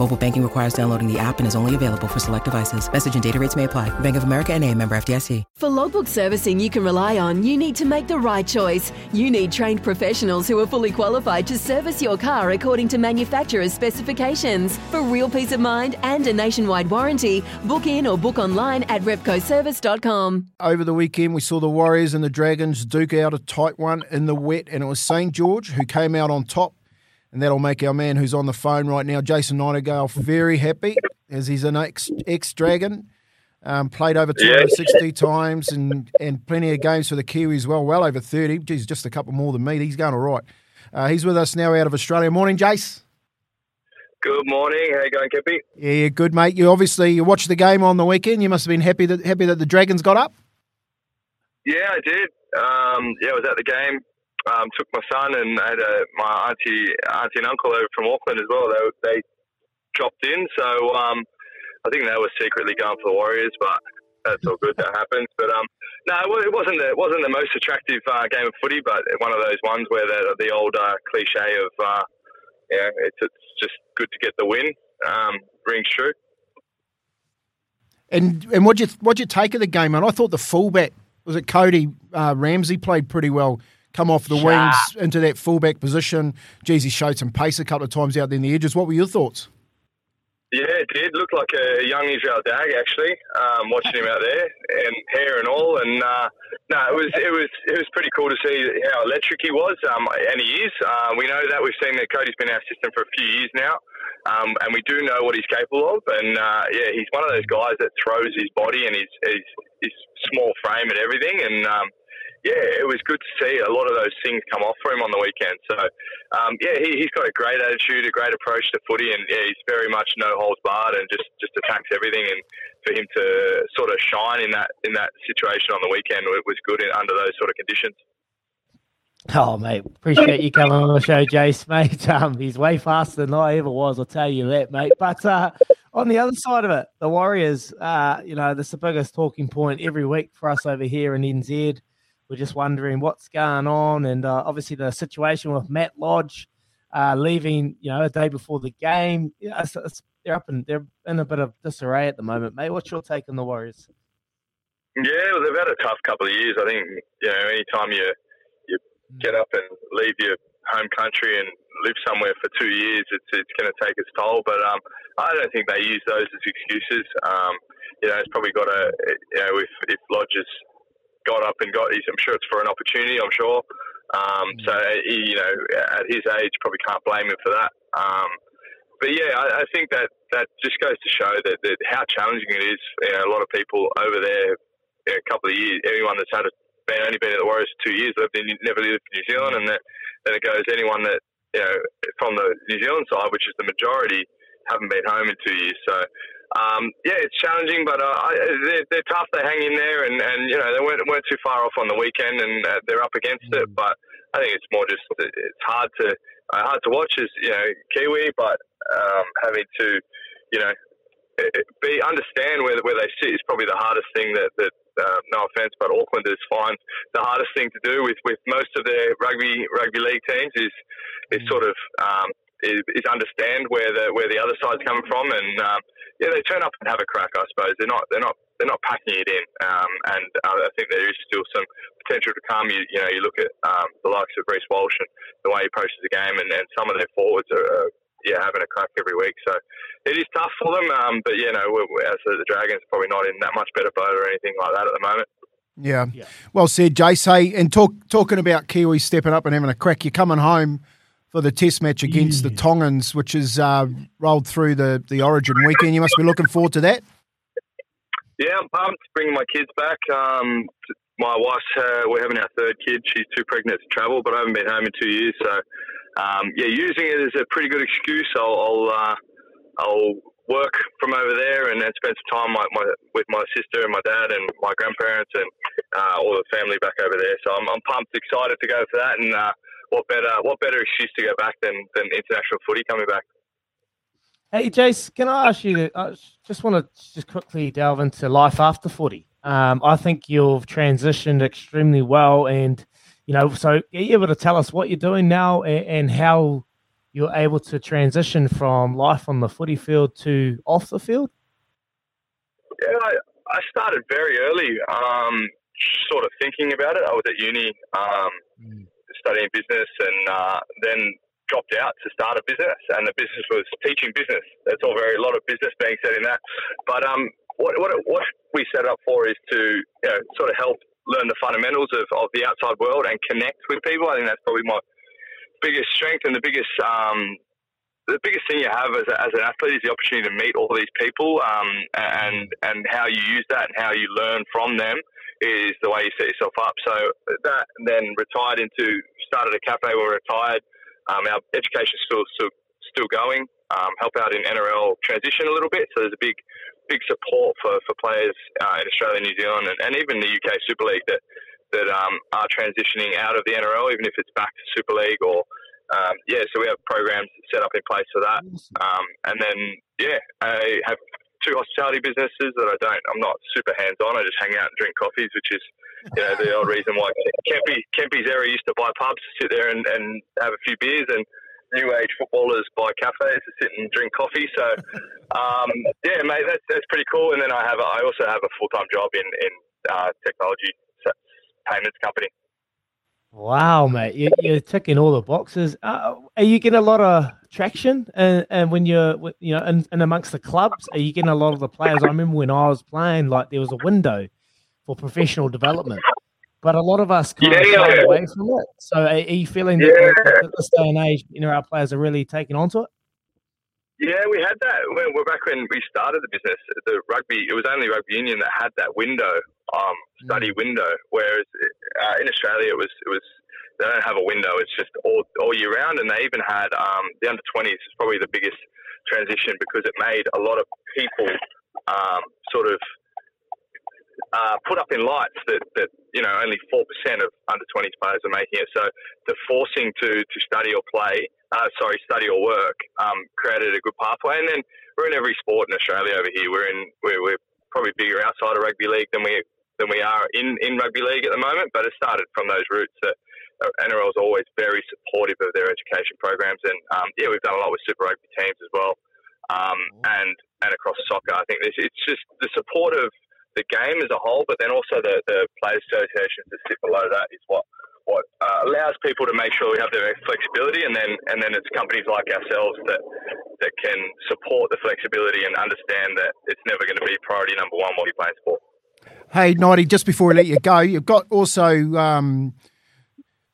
Mobile banking requires downloading the app and is only available for select devices. Message and data rates may apply. Bank of America and a member FDIC. For logbook servicing you can rely on, you need to make the right choice. You need trained professionals who are fully qualified to service your car according to manufacturer's specifications. For real peace of mind and a nationwide warranty, book in or book online at repcoservice.com. Over the weekend, we saw the Warriors and the Dragons duke out a tight one in the wet, and it was St. George who came out on top. And that'll make our man who's on the phone right now, Jason Nightingale, very happy as he's an ex ex Dragon. Um, played over 260 times and, and plenty of games for the Kiwis well, well over 30. Geez, just a couple more than me. He's going all right. Uh, he's with us now out of Australia. Morning, Jace. Good morning. How you going, Kippy? Yeah, good mate. You obviously you watched the game on the weekend. You must have been happy that happy that the Dragons got up. Yeah, I did. Um, yeah, I was at the game. Um, took my son and had a, my auntie, auntie and uncle over from Auckland as well. They they dropped in, so um, I think they were secretly going for the Warriors, but that's all good. that happens. But um, no, it it wasn't the, it wasn't the most attractive uh, game of footy, but one of those ones where the the old uh, cliche of uh, yeah, it's it's just good to get the win um, rings true. And and what you what you take of the game? And I thought the fullback was it Cody uh, Ramsey played pretty well. Come off the wings into that fullback position. Geez, he showed some pace a couple of times out there in the edges. What were your thoughts? Yeah, it did look like a young Israel Dagg actually. Um, watching him out there and hair and all, and uh, no, it was it was it was pretty cool to see how electric he was, um, and he is. Uh, we know that we've seen that Cody's been our assistant for a few years now, um, and we do know what he's capable of. And uh, yeah, he's one of those guys that throws his body and his his, his small frame and everything, and um, yeah, it was good to see a lot of those things come off for him on the weekend. So, um, yeah, he, he's got a great attitude, a great approach to footy, and yeah, he's very much no holds barred and just, just attacks everything. And for him to sort of shine in that in that situation on the weekend it was good in, under those sort of conditions. Oh, mate, appreciate you coming on the show, Jace, mate. Um, he's way faster than I ever was, I'll tell you that, mate. But uh, on the other side of it, the Warriors, uh, you know, that's the biggest talking point every week for us over here in NZ. We're just wondering what's going on, and uh, obviously the situation with Matt Lodge uh, leaving, you know, a day before the game. Yeah, it's, it's, they're up and they're in a bit of disarray at the moment, mate. What's your take on the Warriors? Yeah, well, they've had a tough couple of years. I think you know, anytime you you get up and leave your home country and live somewhere for two years, it's it's going to take its toll. But um, I don't think they use those as excuses. Um, you know, it's probably got a you know, if if Lodges got up and got, I'm sure it's for an opportunity. I'm sure. Um, so he, you know, at his age, probably can't blame him for that. Um, but yeah, I, I think that that just goes to show that, that how challenging it is. You know, a lot of people over there, you know, a couple of years, anyone that's had a, been only been at the Warriors for two years, lived in, never lived in New Zealand, and that, then it goes anyone that you know from the New Zealand side, which is the majority, haven't been home in two years. So um, yeah, it's challenging, but uh, I- they're, they're tough. They hang in there, and, and you know they weren't, weren't too far off on the weekend, and uh, they're up against it. But I think it's more just it's hard to uh, hard to watch as you know Kiwi, but um, having to you know be understand where where they sit is probably the hardest thing that that. Uh, no offense, but Aucklanders find the hardest thing to do with, with most of their rugby rugby league teams is is sort of um, is, is understand where the where the other side's coming from, and um, yeah, they turn up and have a crack. I suppose they're not they're not they're not packing it in, um, and uh, I think there is still some potential to come. You, you know, you look at um, the likes of Reece Walsh and the way he approaches the game, and, and some of their forwards are. Uh, yeah, having a crack every week, so it is tough for them. Um, but you know, we're, we're, as the Dragons, probably not in that much better boat or anything like that at the moment. Yeah. yeah. Well said, Jace. Hey, and talk, talking about Kiwis stepping up and having a crack, you're coming home for the test match against yeah. the Tongans, which is uh, rolled through the, the Origin weekend. You must be looking forward to that. Yeah, I'm pumped bringing my kids back. Um, my wife's, uh, we're having our third kid. She's too pregnant to travel, but I haven't been home in two years. So, um, yeah, using it as a pretty good excuse. I'll, I'll, uh, I'll work from over there and then spend some time my, my, with my sister and my dad and my grandparents and uh, all the family back over there. So I'm, I'm pumped, excited to go for that. And uh, what better what better excuse to go back than, than international footy coming back? Hey, Jace, can I ask you? I just want to just quickly delve into life after footy. Um, I think you've transitioned extremely well, and you know, so are you able to tell us what you're doing now and, and how you're able to transition from life on the footy field to off the field? Yeah, I, I started very early, um, sort of thinking about it. I was at uni um, mm. Studying business and uh, then dropped out to start a business, and the business was teaching business. That's all very a lot of business being said in that. But um, what, what, what we set up for is to you know, sort of help learn the fundamentals of, of the outside world and connect with people. I think that's probably my biggest strength and the biggest um, the biggest thing you have as, a, as an athlete is the opportunity to meet all these people um, and and how you use that and how you learn from them is the way you set yourself up. So that then retired into started a cafe. We're retired. Um, our education still still, still going. Um, help out in NRL transition a little bit. So there's a big big support for, for players uh, in Australia, New Zealand, and, and even the UK Super League that that um, are transitioning out of the NRL, even if it's back to Super League or um, yeah. So we have programs set up in place for that, um, and then yeah, I have two hospitality businesses that I don't. I'm not super hands on. I just hang out and drink coffees, which is you know the old reason why Kempy Kempy's area used to buy pubs to sit there and, and have a few beers and. New age footballers buy cafes to sit and drink coffee. So, um, yeah, mate, that's, that's pretty cool. And then I have a, I also have a full time job in in uh, technology payments company. Wow, mate, you, you're ticking all the boxes. Uh, are you getting a lot of traction? And, and when you're, you know, and, and amongst the clubs, are you getting a lot of the players? I remember when I was playing, like there was a window for professional development, but a lot of us kind yeah, of yeah. away from it. So, are, you feeling that, yeah. that, that this day and age, you know, our players are really taking onto it? Yeah, we had that. We're back when we started the business. The rugby, it was only rugby union that had that window, um, study mm. window. Whereas uh, in Australia, it was it was they don't have a window. It's just all, all year round. And they even had um, the under twenties is probably the biggest transition because it made a lot of people um, sort of uh, put up in lights that, that you know only four percent of under 20s players are making it. So the forcing to to study or play, uh, sorry, study or work, um, created a good pathway. And then we're in every sport in Australia over here. We're in we're, we're probably bigger outside of rugby league than we than we are in, in rugby league at the moment. But it started from those roots that. Uh, NRL is always very supportive of their education programs, and um, yeah, we've done a lot with Super Rugby teams as well, um, and and across soccer. I think it's, it's just the support of the game as a whole, but then also the, the players' associations that sit below that is what what uh, allows people to make sure we have the flexibility, and then and then it's companies like ourselves that that can support the flexibility and understand that it's never going to be priority number one while you're playing sport. Hey, Nighty, just before we let you go, you've got also um,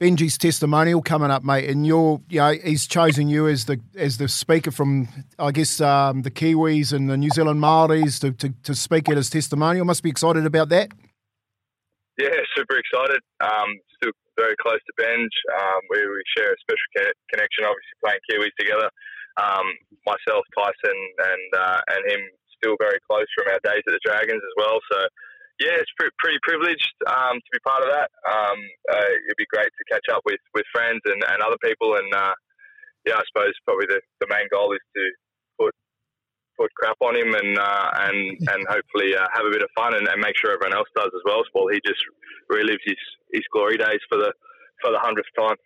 Benji's testimonial coming up, mate, and you're, you know, he's chosen you as the as the speaker from, I guess, um, the Kiwis and the New Zealand Maoris to, to, to speak at his testimonial. Must be excited about that. Yeah, super excited. Um, still very close to Benj. Um, we, we share a special connection, obviously playing Kiwis together. Um, myself, Tyson, and uh, and him still very close from our days at the Dragons as well. So yeah, it's pretty, pretty privileged um, to be part of that. Um, uh, it'd be great to catch up with, with friends and, and other people. And uh, yeah, I suppose probably the, the main goal is to put crap on him and uh, and and hopefully uh, have a bit of fun and, and, make sure everyone else does as well. While he just relives his, his glory days for the for the hundredth time.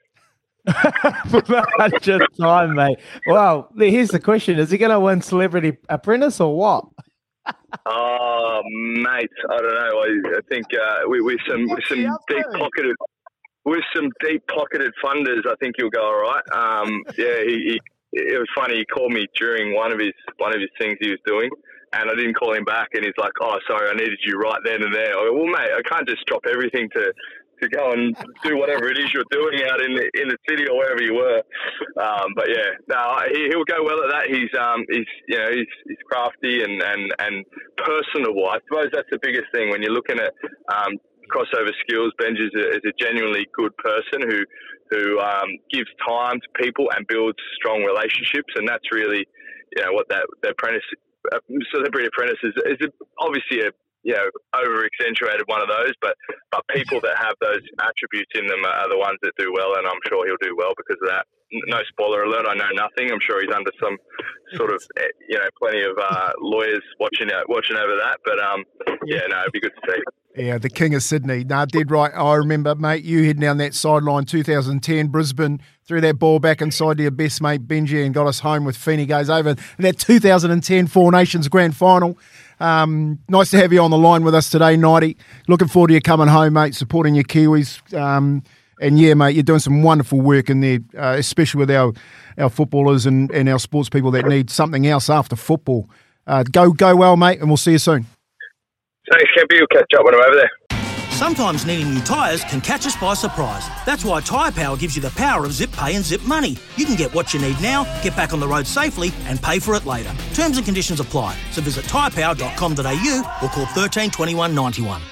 for the hundredth time, mate. Well, here's the question: Is he going to win Celebrity Apprentice or what? oh, mate, I don't know. I, I think uh, with, with some with some deep pocketed with some deep pocketed funders, I think you'll go all right. Um, yeah, he, he, it was funny. He called me during one of his one of his things he was doing, and I didn't call him back, and he's like, "Oh, sorry, I needed you right then and there." I go, well, mate, I can't just drop everything to to go and do whatever it is you're doing out in the in the city or wherever you were. Um, but yeah, no, he, he'll go well at that. He's um, he's you know he's, he's crafty and, and and personable. I suppose that's the biggest thing when you're looking at um, crossover skills. Benj is a, is a genuinely good person who who um, gives time to people and builds strong relationships, and that's really you know what that the apprentice uh, celebrity apprentice is, is obviously a you know, over accentuated one of those, but but people that have those attributes in them are the ones that do well, and I'm sure he'll do well because of that. No spoiler alert. I know nothing. I'm sure he's under some sort of eh, you know plenty of uh, lawyers watching out watching over that. But um, yeah, no, it'd be good to see. Yeah, the King of Sydney. Nah, dead right. I remember, mate, you heading down that sideline 2010, Brisbane, threw that ball back inside to your best mate, Benji, and got us home with Feeney goes over. That 2010 Four Nations Grand Final. Um, nice to have you on the line with us today, Nighty. Looking forward to you coming home, mate, supporting your Kiwis. Um, and yeah, mate, you're doing some wonderful work in there, uh, especially with our, our footballers and, and our sports people that need something else after football. Uh, go go well, mate, and we'll see you soon. Thanks, Kempy. We'll catch up when I'm over there. Sometimes needing new tyres can catch us by surprise. That's why Tyre Power gives you the power of zip pay and zip money. You can get what you need now, get back on the road safely, and pay for it later. Terms and conditions apply. So visit tyrepower.com.au or call 13 21 91.